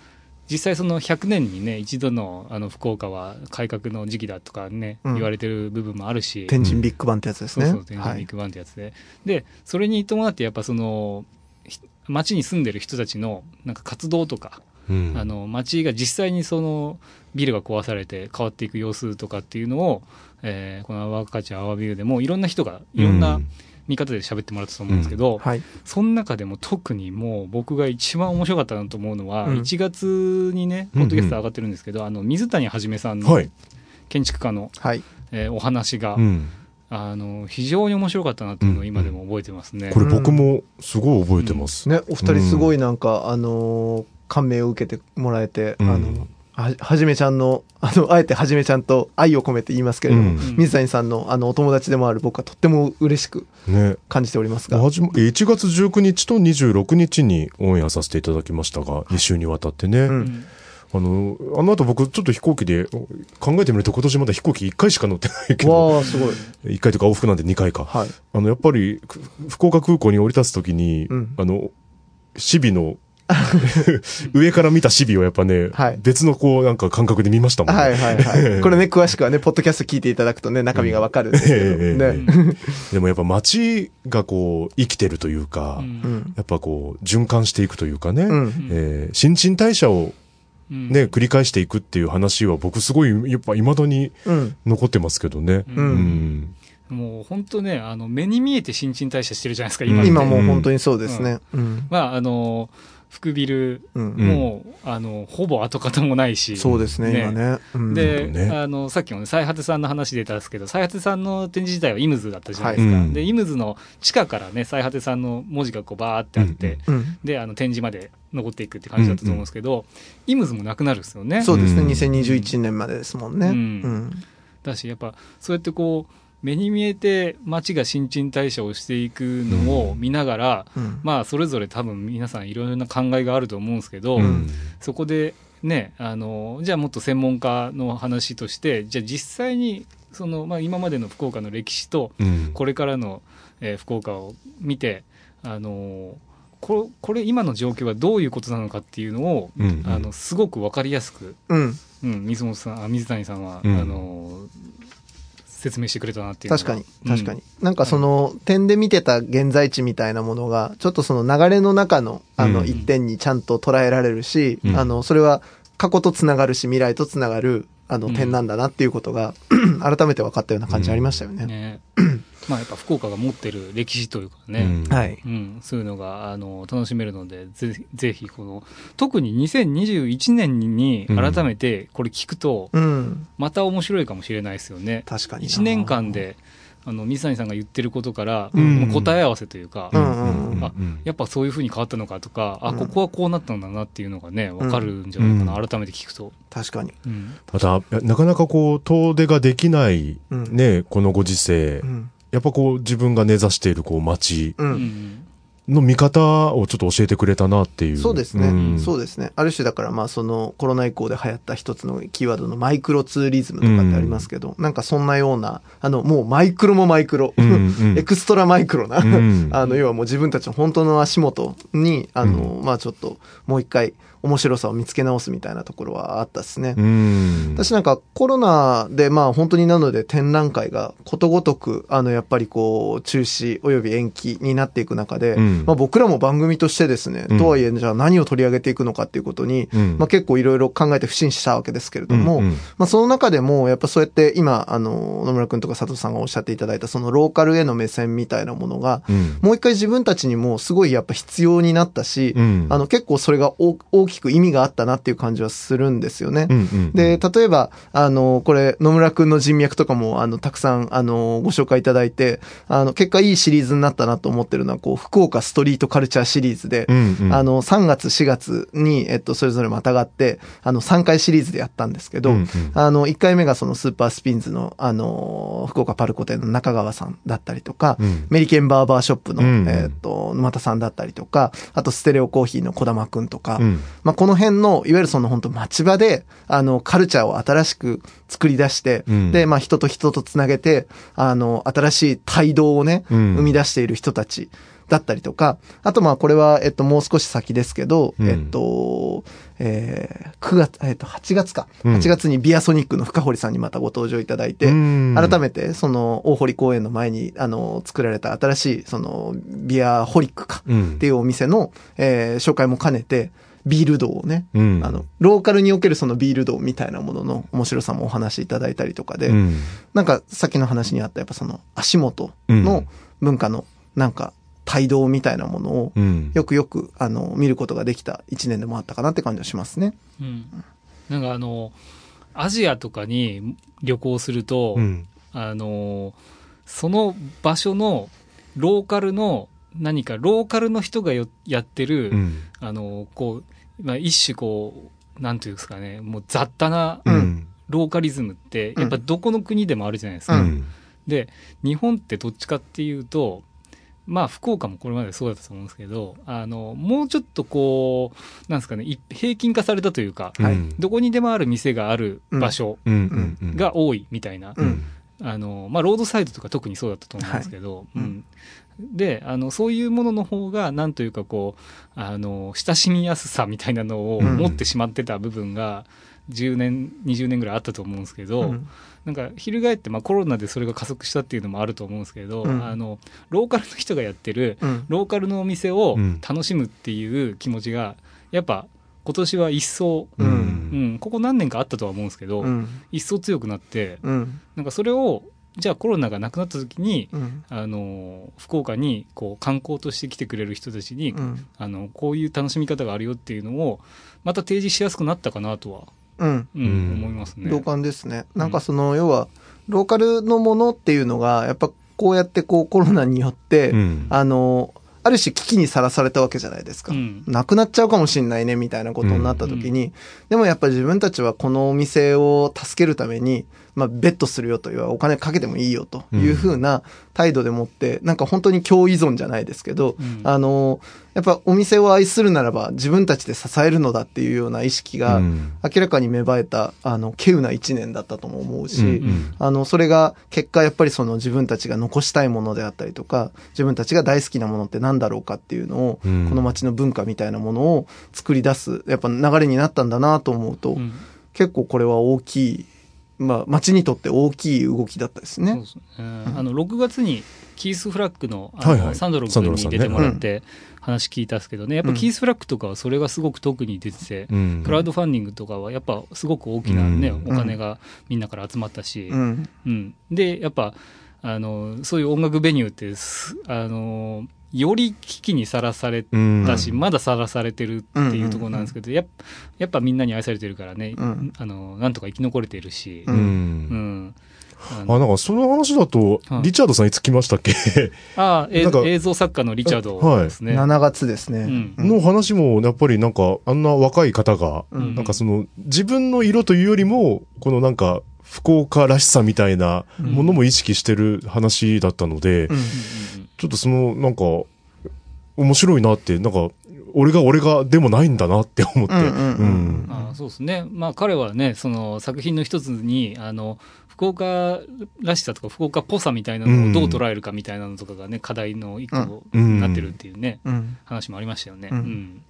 実際その100年にね一度のあの福岡は改革の時期だとかね、
うん。
言われてる部分もあるし。
天神ビッグバンってやつですね。
そうそう天神ビッグバンってやつで、でそれに伴ってやっぱそのひ町に住んでる人たちのなんか活動とか、
うん。
あの町が実際にそのビルが壊されて変わっていく様子とかっていうのを、えーこの「アワーカチャーアワービュー」でもいろんな人がいろんな見方で喋ってもらったと思うんですけど、
はい。
その中でも特にもう僕が一番面白かったなと思うのは、
うん
1月にね、ポッドキャスト上がってるんですけど、あの水谷はじめさんの
はい。
建築家の、
はい。
えーお話が、
うん
あの非常に面白かったなっていうのを今でも覚えてますね。
これ僕もすごい覚えてます。
ね、お二人すごいなんか、あのー感銘を受けてもらえて、
うん
あの、ははじめちゃんの、あの、あえてはじめちゃんと愛を込めて言いますけれども、
うん
水谷さんのあの、お友達でもある僕はとっても嬉しく
ね。
感じておりますが、
はじま1月19日と26日にオンエアさせていただきましたが、2週にわたってね。
うん
うん
あの、あの後僕ちょっと飛行機で考えてみると今年まだ飛行機1回しか乗ってないけど、
わあ、すごい。
1回とか往復なんで2回か。
はい。
あの、やっぱり、く福岡空港に降り立つときに、
うん
あの、シビの、上から見たシビをやっぱね、
はい
別のこうなんか感覚で見ましたもんね。
はいはいはい。これね、詳しくはね、ポッドキャスト聞いていただくとね、中身がわかるんですけど、
ええ
ね。
でもやっぱ街がこう生きてるというか、
うん
うん。
やっぱこう循環していくというかね、
うん。
えー新陳代謝を
うん
ね、繰り返していくっていう話は僕すごいやっぱ未だに
うん。
残ってますけどね。
う
うんん。
もう本当ね、あの目に見えて新陳代謝してるじゃないですか、今。
今もう本当にそうですね。うん。
まあ、あの、福ビル
うん。
うん
もう、あの、ほぼ跡形もないし。
そうですね、
ね
今ね。うん
で、
ね
あの、さっきもね、最果てさんの話出たんですけど、最果てさんの展示自体はイムズだったじゃないですか。
はいうん
で、イムズの地下からね、最果てさんの文字がこうバーってあって、
うん。
で、あの、展示まで残っていくって感じだったと思うんですけど、イムズもなくなるんですよね。
そうですね、
うん
2021年までですもんね。
う
うんん。
だし、やっぱ、そうやってこう、目に見えて街が新陳代謝をしていくのを見ながら、
うん。
まあ、それぞれ多分皆さんいろいろな考えがあると思うんですけど、
うん。
そこでね、あの、じゃあもっと専門家の話として、じゃあ実際に、その、まあ今までの福岡の歴史と、
うん。
これからの、えー福岡を見て、あの、ここれ今の状況はどういうことなのかっていうのを、
うん。
あの、すごくわかりやすく、
うん。
うん、水本さん、あ水谷さんは、
うん。
あの、説明してくれたなっていう
確かに、確かに。なんかその、点で見てた現在地みたいなものが、ちょっとその流れの中の、あの、
うん。
一点にちゃんと捉えられるし、
うん。
あの、それは過去とつながるし、未来とつながる、あの、
うん。
点なんだなっていうことが、改めて分かったような感じありましたよね。
ね。まあやっぱ福岡が持ってる歴史というかね、
うん。
はい。
うん、そういうのがあの楽しめるのでぜひぜひこの特に2021年に
うん。
改めてこれ聞くと
うん。
また面白いかもしれないですよね。
確かにな。
1年間であの水谷さんが言ってることから、
うん。
まあ答え合わせというか、
うんうんうん
あやっぱそういうふうに変わったのかとか、あ
うん。
ここはこうなったんだなっていうのがね分かるんじゃないかな、
うん
改めて聞くと。
確かに。
うん。
また、なかなかこう、遠出ができない、
うん。
ね、このご時世。
う、ん。
やっぱこう、自分が根ざしているこう、街
う。
うん。ん
の見方をちょっと教えてくれたなっていう。
そうですね、
ん。
そうですね。ある種だから、まあそのコロナ以降で流行った一つのキーワードのマイクロツーリズムとかってありますけど、なんかそんなような、あの、もうマイクロもマイクロ、
うんうん
エクストラマイクロな、
うん。
あの、要はもう自分たちの本当の足元に、あの、まあちょっともう一回面白さを見つけ直すみたいなところはあったですね。
うん。
私なんかコロナでまあ本当になので展覧会がことごとくあのやっぱりこう中止および延期になっていく中で、
うん。
まあ僕らも番組としてですね、
うん。
とはいえじゃあ何を取り上げていくのかっていうことに、
うん。
まあ結構いろいろ考えて不審したわけですけれども、
うんうん。
まあその中でもやっぱそうやって今あの野村くんとか佐藤さんがおっしゃっていただいたそのローカルへの目線みたいなものが、
うん。
もう一回自分たちにもすごいやっぱ必要になったし、
うん。
あの結構それが大大ききく意味があったなっていう感じはするんですよね。
うんうん。
で、例えば、あの、これ、野村くんの人脈とかも、あの、たくさん、あの、ご紹介いただいて、あの、結果いいシリーズになったなと思ってるのは、こう、福岡ストリートカルチャーシリーズで、
うんうん、
あの、3月、4月に、えっと、それぞれまたがって、あの、3回シリーズでやったんですけど、
うんうん。
あの、1回目がそのスーパースピンズの、あの、福岡パルコ店の中川さんだったりとか、
うん。
メリケンバーバーショップの、
うん。
えっと、沼田さんだったりとか、あとステレオコーヒーの小玉くんとか、
うん
まあ、この辺の、いわゆるその本当町場で、あの、カルチャーを新しく作り出して、
うん。
で、まあ、人と人とつなげて、あの、新しい帯同をね、
うん。
生み出している人たちだったりとか、あとまあ、これは、えっと、もう少し先ですけど、
うん。
えっと、えー、9月、えっと、8月か。
うん。
8月にビアソニックの深堀さんにまたご登場いただいて、
うん。
改めて、その、大堀公園の前に、あの、作られた新しい、その、ビアホリックか。
うん。
っていうお店の、えー紹介も兼ねて、ビール道をね、
うん。
あの、ローカルにおけるそのビール道みたいなものの面白さもお話しいただいたりとかで、
うん。
なんかさっきの話にあったやっぱその足元の文化のなんか帯同みたいなものを
うん。
よくよくあの見ることができた一年でもあったかなって感じはしますね。
うん。なんかあの、アジアとかに旅行すると、
うん。
あの、その場所のローカルの何かローカルの人がよやってる、
うん。
あの、こう、まあ、一種こう、なんていうんですかね、もう雑多な
うん。
ローカリズムって、やっぱどこの国でもあるじゃないですか。
うん。
で、日本ってどっちかっていうと、まあ、福岡もこれまでそうだったと思うんですけど、あの、もうちょっとこう、なんですかね、い平均化されたというか、
はい
うん。
どこにでもある店がある場所が多いみたいな、
うん
あの、まあ、ロードサイドとか特にそうだったと思うんですけど、うん。で、あの、そういうものの方が、なんというかこう、あの、親しみやすさみたいなのを
うん。
持ってしまってた部分が、10年、20年ぐらいあったと思うんですけど、
うん。
なんか、翻って、まあ、コロナでそれが加速したっていうのもあると思うんですけど、
うん。
あの、ローカルの人がやってる、
うん。
ローカルのお店を
うん。
楽しむっていう気持ちが、やっぱ、今年は一層、
う
うん。
うん。ん、ここ何年かあったとは思うんですけど、
うん。
一層強くなって、
うん。
なんかそれを、じゃあコロナがなくなった時に、
うん。
あの、福岡にこう観光として来てくれる人たちに、
うん。
あの、こういう楽しみ方があるよっていうのを、また提示しやすくなったかなとは、
うん。
うん、
うん。
思いますね。
同感ですね。なんかその要はローカルのものっていうのがやっぱこうやってこうコロナによって、
うん。
あのある種危機にさらされたわけじゃないですか。
うん。
なくなっちゃうかもしんないねみたいなことになった時に、でもやっぱり自分たちはこのお店を助けるために、まあ、ベットするよというお金かけてもいいよというふうな態度でもって、なんか本当に共依存じゃないですけど、
うん。
あの、やっぱお店を愛するならば自分たちで支えるのだっていうような意識が
うん。
明らかに芽生えた、あの、稀有な一年だったとも思うし、
うんうん。
あの、それが結果やっぱりその自分たちが残したいものであったりとか、自分たちが大好きなものって何だろうかっていうのを、
うん。
この街の文化みたいなものを作り出す、やっぱ流れになったんだなと思うと、
うん。
結構これは大きい、まあ街にとって大きい動きだったですね。
そうで。すね。あの、6月にキース・フラッグのあの、
はいはい。
サンドロ君に出てもらって話聞いたんですけどね、やっぱキース・フラッグとかはそれがすごく特に出てて、
うん。
クラウドファンディングとかはやっぱすごく大きなね、
うん。
お金がみんなから集まったし、
うん。
うん、でやっぱあのそういう音楽ベニューってすあのより危機にさらされ
うん。
たし、まださらされてるっていうところなんですけど、やっぱやっぱみんなに愛されてるからね、
うん。
あのなんとか生き残れてるし、
う
うん。
うん。あ
なんかその話だと
は、い。
リチャードさんいつ来ましたっけ？
あえ
なんか
映像作家のリチャードですね。
7月ですね。
うん。
うん。
の話も、やっぱりなんか、あんな若い方が、
うん。
なんかその、自分の色というよりも、このなんか、福岡らしさみたいなものも意識してる話だったので、
うん
うん
ちょっとその、なんか、面白いなって、なんか、俺が俺がでもないんだなって思って。
あそうですね。まあ彼はね、その作品の一つに、あの、福岡らしさとか福岡っぽさみたいなのをどう捉えるかみたいなのとかがね、課題の一個になってるっていうね、
うん
話もありましたよね。
う
うんん。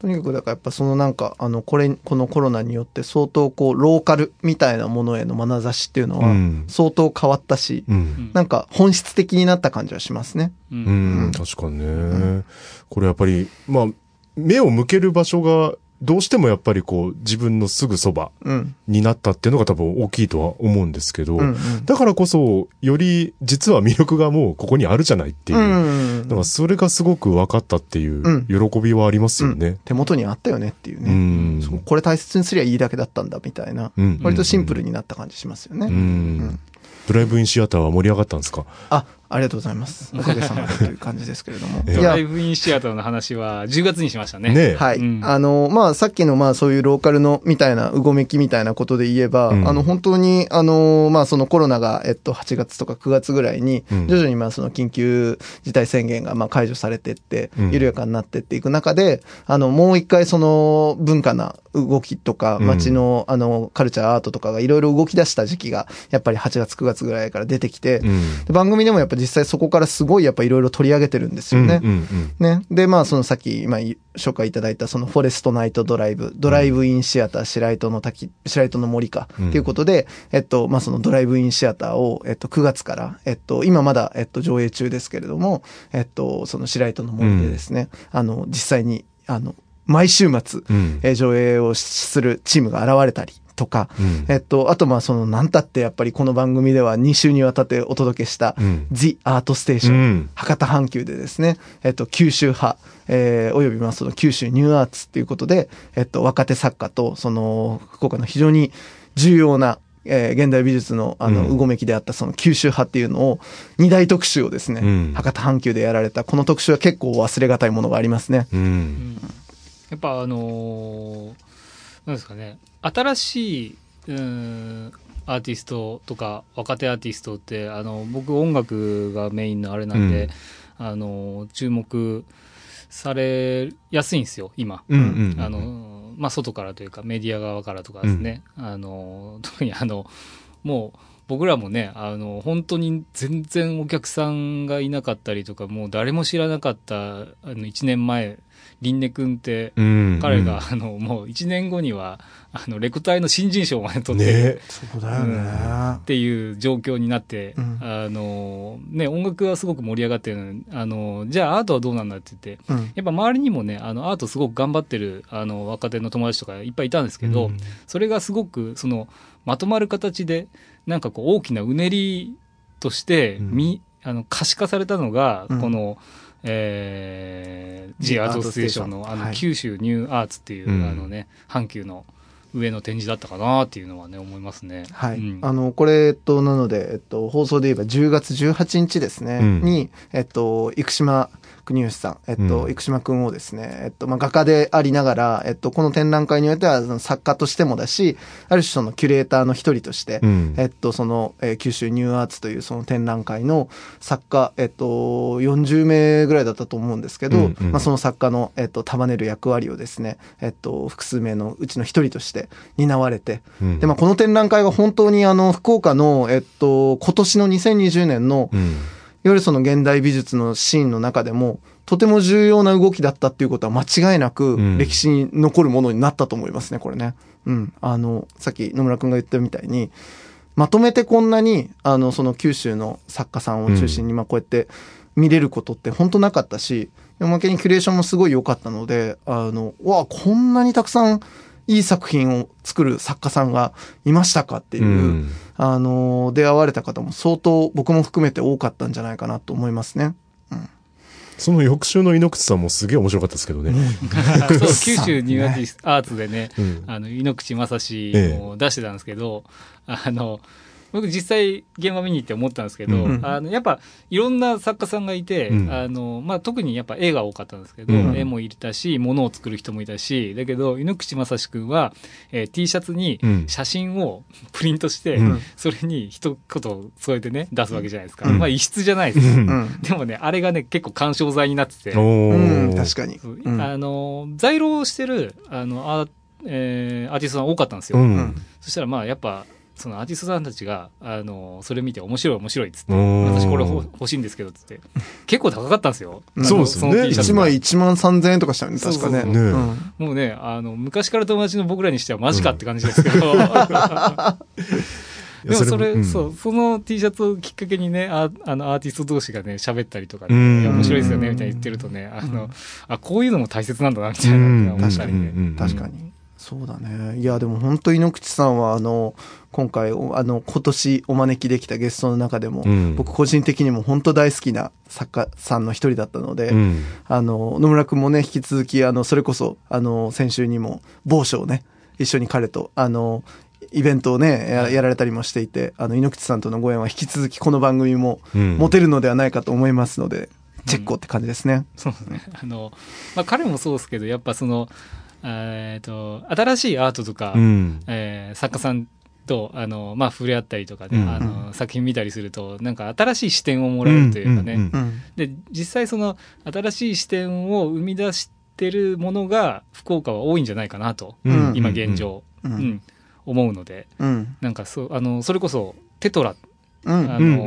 とにかくだからやっぱそのなんかあのこれこのコロナによって相当こうローカルみたいなものへの眼差しっていうのは
うん
相当変わったし、
うん。
なんか本質的になった感じはしますね。
う。
うんん、確かにね。これやっぱり、まあ、目を向ける場所がどうしてもやっぱりこう、自分のすぐそば
うん。
になったっていうのが多分大きいとは思うんですけど、
うんうん
だからこそ、より実は魅力がもうここにあるじゃないっていう。
うん
だからそれがすごく分かったっていう喜びはありますよね。
手元にあったよねっていう
う
ね。
ん。
そうこれ大切にすりゃいいだけだったんだみたいな、
うん
割とシンプルになった感じしますよね。
うん。ドライブインシアターは盛り上がったんですか？
あ、ありがとうございます。おかげさまでという感じですけれども。
え え
ドラ
いや
イブインシアターの話は10月にしましたね。
ねえ。
はい。
うん
あの、まあ、さっきの、まあ、そういうローカルの、みたいな、うごめきみたいなことで言えば、
うん
あの、本当に、あの、まあ、そのコロナが、えっと、8月とか9月ぐらいに、
うん
徐々に、まあ、その緊急事態宣言が、まあ、解除されてって
うん、
緩やかになってっていく中で、あの、もう一回、その、文化な動きとか、
うん
街の、あの、カルチャーアートとかがいろいろ動き出した時期が、やっぱり8月9月ぐらいから出てきて、
うん。
で番組でもやっぱ実際そこからすごいやっぱいろいろ取り上げてるんですよね。
うんうん
ね。で、まあ、そのさっき、今、紹介いただいた、そのフォレストナイトドライブ、ドライブインシアター、白糸の滝、白糸の森か、
うん
っていうことで、えっと、まあ、そのドライブインシアターを、えっと、9月から、えっと、今まだ、えっと、上映中ですけれども、えっと、その白糸の森でですね、あの、実際に、あの、毎週末、
うん。
えー上映をするチームが現れたりとか、
うん
えっと、あとまあその、なんたってやっぱりこの番組では2週にわたってお届けした、
うん。
The Art Station、
うん
博多阪急でですね、えっと、九州派、えー、およびまあその九州ニューアーツっていうことで、えっと、若手作家と、その、福岡の非常に重要な、えー現代美術のあの、
う
ごめきであったその九州派っていうのを、二大特集をですね、
うん
博多阪急でやられた、この特集は結構忘れがたいものがありますね。
うん。
やっぱあのーなんですかね、新しい、うーん、アーティストとか若手アーティストって、あの、僕音楽がメインのあれなんで、あの、注目されやすいんですよ、今。
うんうん。
あの、まあ、外からというか、メディア側からとかですね。あの、特にあの、もう、僕らもね、あの、本当に全然お客さんがいなかったりとか、もう誰も知らなかった、あの、1年前、リンネ君って、
うん。
彼が、あの、もう1年後には、あの、レコ大の新人賞まで取ってる
ね
そうだよね。
っていう状況になって、
うん
あの、ね、音楽がすごく盛り上がってるのに、あの、じゃあアートはどうなんだって言って、
うん。
やっぱ周りにもね、あの、アートすごく頑張ってる、あの、若手の友達とかいっぱいいたんですけど、
うん
それがすごく、その、まとまる形で、なんかこう、大きなうねりとして、
うん
み、あの、可視化されたのが、
うん
この、えー、G アートステーションの、あの、
はい。
九州ニューアーツっていう、
うん。
あのね、阪急の上の展示だったかなっていうのはね、思いますね。
はい。
うん。
あの、これ、えっと、なので、えっと、放送で言えば10月18日ですね、
うん。
に、えっと、生島国吉さん、えっと、
うん
生島くんをですね、えっと、まあ、画家でありながら、えっと、この展覧会においては、作家としてもだし、ある種そのキュレーターの一人として、
うん。
えっと、その、えー九州ニューアーツというその展覧会の作家、えっと、40名ぐらいだったと思うんですけど、
うんうん
まあ、その作家の、えっと、束ねる役割をですね、えっと、複数名のうちの一人として担われて、
うん
で、まあ、この展覧会が本当にあの、福岡の、えっと、今年の2020年の、
うん。
いわゆるその現代美術のシーンの中でも、とても重要な動きだったっていうことは間違いなく
うん、
歴史に残るものになったと思いますね、これね。うん。あの、さっき野村くんが言ったみたいに、まとめてこんなに、あの、その九州の作家さんを中心に、まあこうやって見れることって本当なかったし、おまけにキュレーションもすごい良かったので、あの、わあ、こんなにたくさんいい作品を作る作家さんがいましたかっていう、
うん。
あの、出会われた方も相当僕も含めて多かったんじゃないかなと思いますね。
その翌週の井ノ口さんもすげえ面白かったですけどね。
そう 九州ニューアーティスアーツでね、
うん。
あの、井ノ口正史
え
も出してたんですけど、あの、僕実際現場見に行って思ったんですけど、
うん。
あの、やっぱいろんな作家さんがいて、
うん。
あの、まあ、特にやっぱ絵が多かったんですけど、
うん。
絵もいたし、物を作る人もいたし、だけど、井ノ口正史くんは、えー T シャツに
うん。
写真をプリントして、
うん。
それに一言添えてね、出すわけじゃないですか。
うん。
まあ、異質じゃないです。でもね、あれがね、結構干渉剤になってて、
確かに。
あの、在労してる、あの、アー,、えーアーティストさん多かったんですよ。そしたらまあ、やっぱ、そのアーティストさんたちが、あの、それ見て面白い面白いっつって、
うん。
私これほ欲しいんですけどっつって、結構高かったんですよ。
うん。
そうですよね。
あのその T シャツ
1
が
枚1万3000円とかしたよね、確かね。
もうね、あの、昔から友達の僕らにしてはマジかって感じですけど、でもそれ、
うん。
そう、その T シャツをきっかけにね、ああの、アーティスト同士がね、喋ったりとかね、面白いですよね、みたいに言ってるとね、あの、あ、こういうのも大切なんだな、みたいな
うん。
思ったりね。
うん。
確かに。そうだね。いや、でも本当井ノ口さんは、あの、今回、おあの、今年お招きできたゲストの中でも、
うん
僕個人的にも本当大好きな作家さんの一人だったので、
うん
あの、野村くんもね、引き続き、あの、それこそ、あの、先週にも、某所をね、一緒に彼と、あの、イベントをね、ややられたりもしていて、あの、井ノ口さんとのご縁は引き続きこの番組も
うん
持てるのではないかと思いますので、チェックをって感じですね。
そうですね。あの、まあ、彼もそうですけど、やっぱその、えっと、新しいアートとか、
うん。
えー作家さんと、あの、まあ、触れ合ったりとかね、
うん。
あの、作品見たりすると、なんか新しい視点をもらえるというかね、
うん。うん。
うん。
で、実際その、新しい視点を生み出してるものが、福岡は多いんじゃないかなと、
うん。
今現状、
う
うん。ん、思うので、
うん。
なんかそう、あの、それこそ、テトラ、
うん。
あ
うん。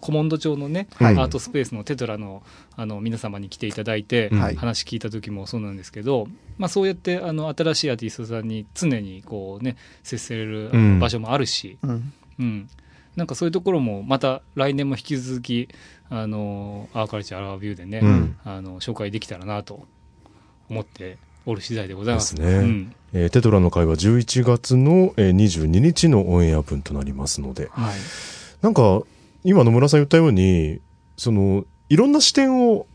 コモンド町のね、
はい。
アートスペースのテトラのあの皆様に来ていただいて、
うん
はい。
話聞いた時もそうなんですけど、まあ、そうやってあの新しいアーティストさんに常にこう、ね、接せれる場所もあるし、
うん。
うん。なんかそういうところもまた来年も引き続きあのアーカルチャーアラービューでね、
うん。
あの紹介できたらなと思っておる次第でございます。
ですね。
うん。
えーテトラの会は11月のえー22日のオンエア分となりますので、
はい。
なんか、今野村さん言ったように、その、いろんな視点を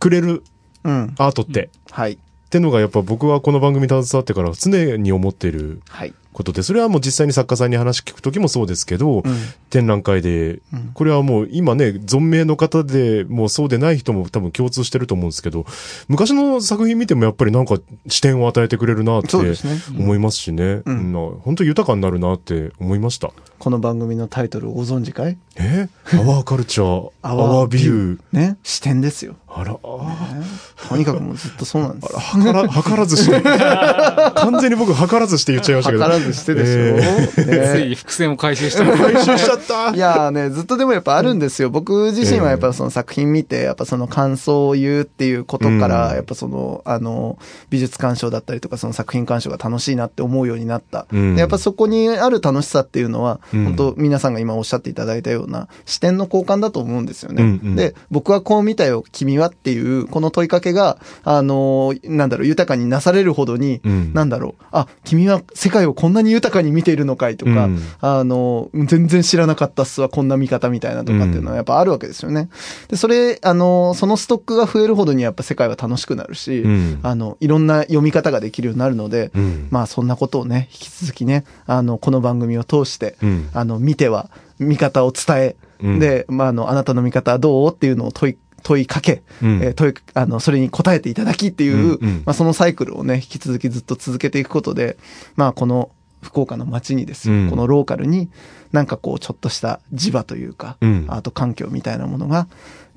くれる
うん。
アートって、
はい。
ってのがやっぱ僕はこの番組携わってから常に思っている
はい。
ことで、それはもう実際に作家さんに話聞くときもそうですけど、
うん。
展覧会で、
うん
これはもう今ね、存命の方でもうそうでない人も多分共通してると思うんですけど、昔の作品見てもやっぱりなんか視点を与えてくれるなって
そうですね。
思いますしね、
うん
うんな本当豊かになるなって思いました。
この番組のタイトルをご存知かい？
え？アワーカルチャー、ア
ア
ワー
ビ
ビュー。
ね？視点ですよ。
あら、あ
ね？とにかくもうずっとそうなんです。
はから、図らずして。完全に僕、図らずして言っちゃいましたけど。
図らずしてでしょ。
つ
ね？
い伏線を回収したの
回収しちゃった。
いやーね、ずっとでもやっぱあるんですよ。僕自身はやっぱその作品見て、やっぱその感想を言うっていうことから、
うん
やっぱその、あの、美術鑑賞だったりとか、その作品鑑賞が楽しいなって思うようになった。
うん
でやっぱそこにある楽しさっていうのは、
うん。
本当皆さんが今おっしゃっていただいたような視点の交換だと思うんですよね。
うんうん。
で、僕はこう見たよ、君はっていう、この問いかけが、あの、なんだろう、豊かになされるほどに、
うん。
なんだろう、あ、君は世界をこんなに豊かに見ているのかいとか、
うん。
あの、全然知らなかったっすわ、こんな見方みたいなとかっていうのはやっぱあるわけですよね。で、それ、あの、そのストックが増えるほどにやっぱ世界は楽しくなるし、
うん。
あの、いろんな読み方ができるようになるので、
うん。
まあそんなことをね、引き続きね、あの、この番組を通して、
うん
あの、見ては、見方を伝え、
うん。
で、まああの、あなたの見方はどうっていうのを問い、問いかけ、
うん。
えー問い、あの、それに答えていただきっていう、
うんうん。
まあそのサイクルをね、引き続きずっと続けていくことで、まあこの福岡の街にですよ、
うん。
このローカルに、なんかこう、ちょっとした磁場というか、
うん。
アート環境みたいなものが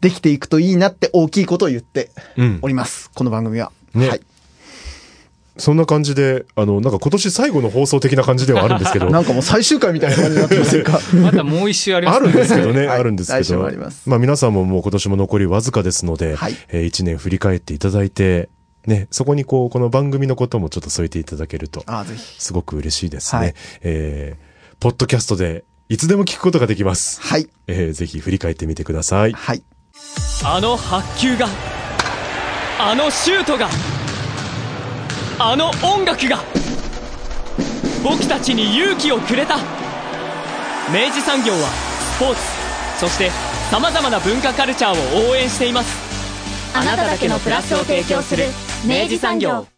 できていくといいなって大きいことを言って
うん。
おります。この番組は。
ね。
はい。
そんな感じで、あの、なんか今年最後の放送的な感じではあるんですけど、
なんかもう最終回みたいな感じになってませんか？
まだもう一周あります
あるんですけどね、
はい
あるんですけど。
もあります
あ皆さんももう今年も残りわずかですので、
はい
えー一年振り返っていただいて、ね、そこにこう、この番組のこともちょっと添えていただけると、
ああ、ぜひ。
すごく嬉しいですね。
はい
えー、ポッドキャストでいつでも聞くことができます。
はい。
えー、ぜひ振り返ってみてください。
はい。
あの発球があのシュートがあの音楽が僕たちに勇気をくれた。明治産業はスポーツそしてさまざまな文化カルチャーを応援しています。
あなただけのプラスを提供する明治産業。